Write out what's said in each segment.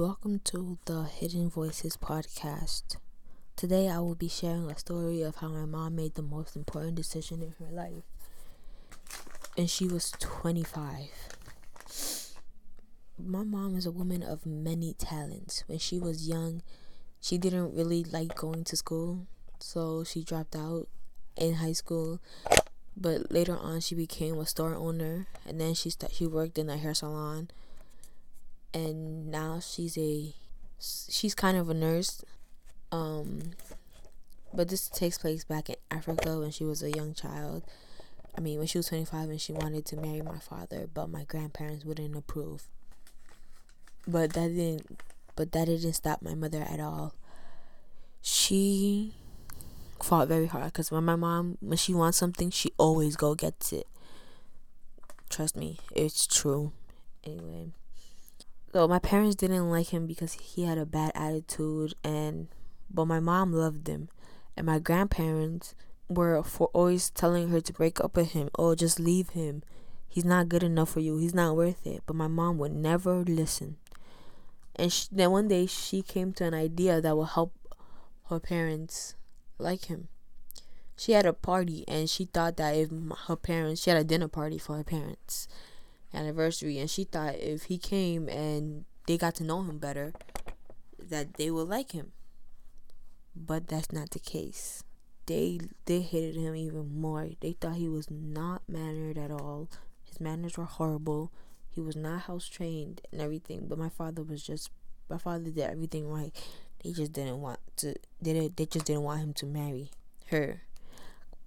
Welcome to the Hidden Voices podcast. Today I will be sharing a story of how my mom made the most important decision in her life. And she was 25. My mom is a woman of many talents. When she was young, she didn't really like going to school, so she dropped out in high school. But later on, she became a store owner, and then she st- she worked in a hair salon and now she's a she's kind of a nurse. Um but this takes place back in Africa when she was a young child. I mean when she was 25 and she wanted to marry my father but my grandparents wouldn't approve. But that didn't but that didn't stop my mother at all. She fought very hard because when my mom when she wants something she always go gets it. Trust me it's true. Anyway so my parents didn't like him because he had a bad attitude and but my mom loved him. And my grandparents were for always telling her to break up with him oh just leave him. He's not good enough for you. He's not worth it. But my mom would never listen. And she, then one day she came to an idea that will help her parents like him. She had a party and she thought that if her parents she had a dinner party for her parents anniversary and she thought if he came and they got to know him better that they would like him. But that's not the case. They they hated him even more. They thought he was not mannered at all. His manners were horrible. He was not house trained and everything. But my father was just my father did everything right. They just didn't want to they, didn't they just didn't want him to marry her.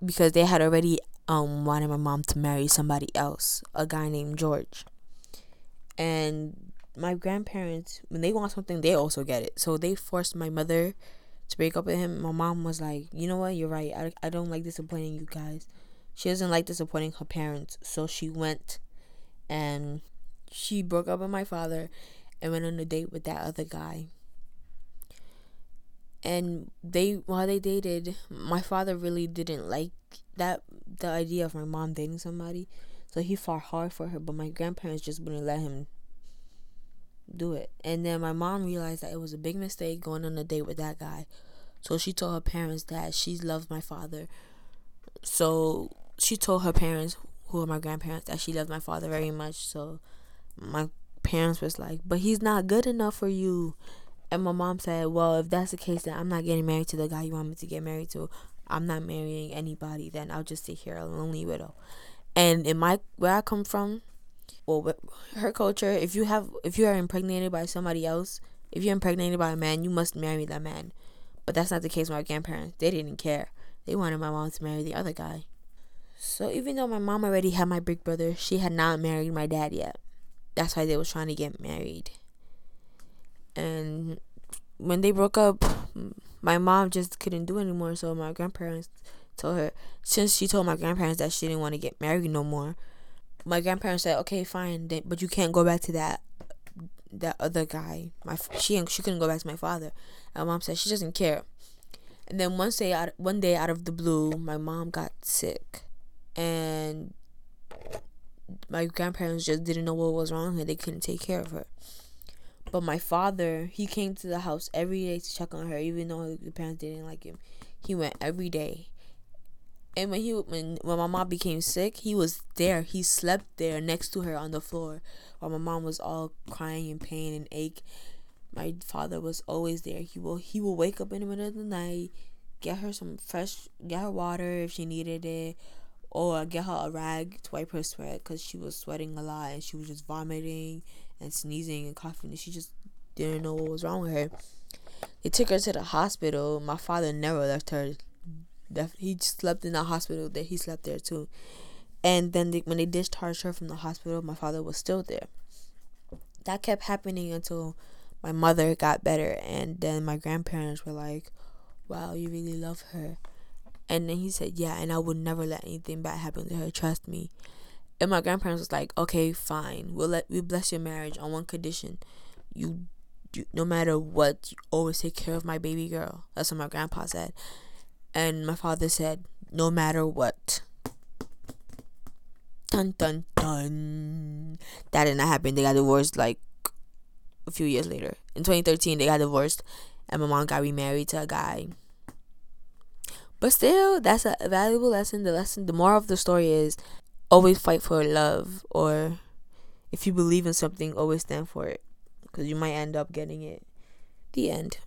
Because they had already um wanted my mom to marry somebody else, a guy named George. And my grandparents, when they want something, they also get it. So they forced my mother to break up with him. My mom was like, you know what, you're right. I, I don't like disappointing you guys. She doesn't like disappointing her parents. So she went and she broke up with my father and went on a date with that other guy. And they while they dated, my father really didn't like that the idea of my mom dating somebody. So he fought hard for her, but my grandparents just wouldn't let him do it. And then my mom realized that it was a big mistake going on a date with that guy. So she told her parents that she loved my father. So she told her parents, who are my grandparents, that she loved my father very much. So my parents was like, "But he's not good enough for you." And my mom said, "Well, if that's the case, then I'm not getting married to the guy you want me to get married to. I'm not marrying anybody, then I'll just sit here a lonely widow. And in my where I come from, well, her culture, if you have if you are impregnated by somebody else, if you're impregnated by a man, you must marry that man. But that's not the case with my grandparents. They didn't care. They wanted my mom to marry the other guy. So even though my mom already had my big brother, she had not married my dad yet. That's why they was trying to get married. And when they broke up, my mom just couldn't do anymore. So my grandparents told her, since she told my grandparents that she didn't want to get married no more, my grandparents said, okay, fine, but you can't go back to that that other guy. My she she couldn't go back to my father. My mom said she doesn't care. And then one day one day out of the blue, my mom got sick, and my grandparents just didn't know what was wrong with her. They couldn't take care of her. But my father, he came to the house every day to check on her, even though the parents didn't like him. He went every day. And when he when when my mom became sick, he was there. He slept there next to her on the floor, while my mom was all crying in pain and ache. My father was always there. He will he will wake up in the middle of the night, get her some fresh, get her water if she needed it, or get her a rag to wipe her sweat because she was sweating a lot and she was just vomiting and sneezing and coughing, and she just didn't know what was wrong with her. They took her to the hospital. My father never left her. He slept in the hospital. That he slept there too. And then they, when they discharged her from the hospital, my father was still there. That kept happening until my mother got better, and then my grandparents were like, "Wow, you really love her." And then he said, "Yeah, and I would never let anything bad happen to her. Trust me." And my grandparents was like, okay, fine, we'll let we bless your marriage on one condition, you, do, no matter what, you always take care of my baby girl. That's what my grandpa said, and my father said, no matter what. Dun dun dun. That did not happen. They got divorced like a few years later. In 2013, they got divorced, and my mom got remarried to a guy. But still, that's a valuable lesson. The lesson, the moral of the story is always fight for love, or if you believe in something, always stand for it, because you might end up getting it. The end.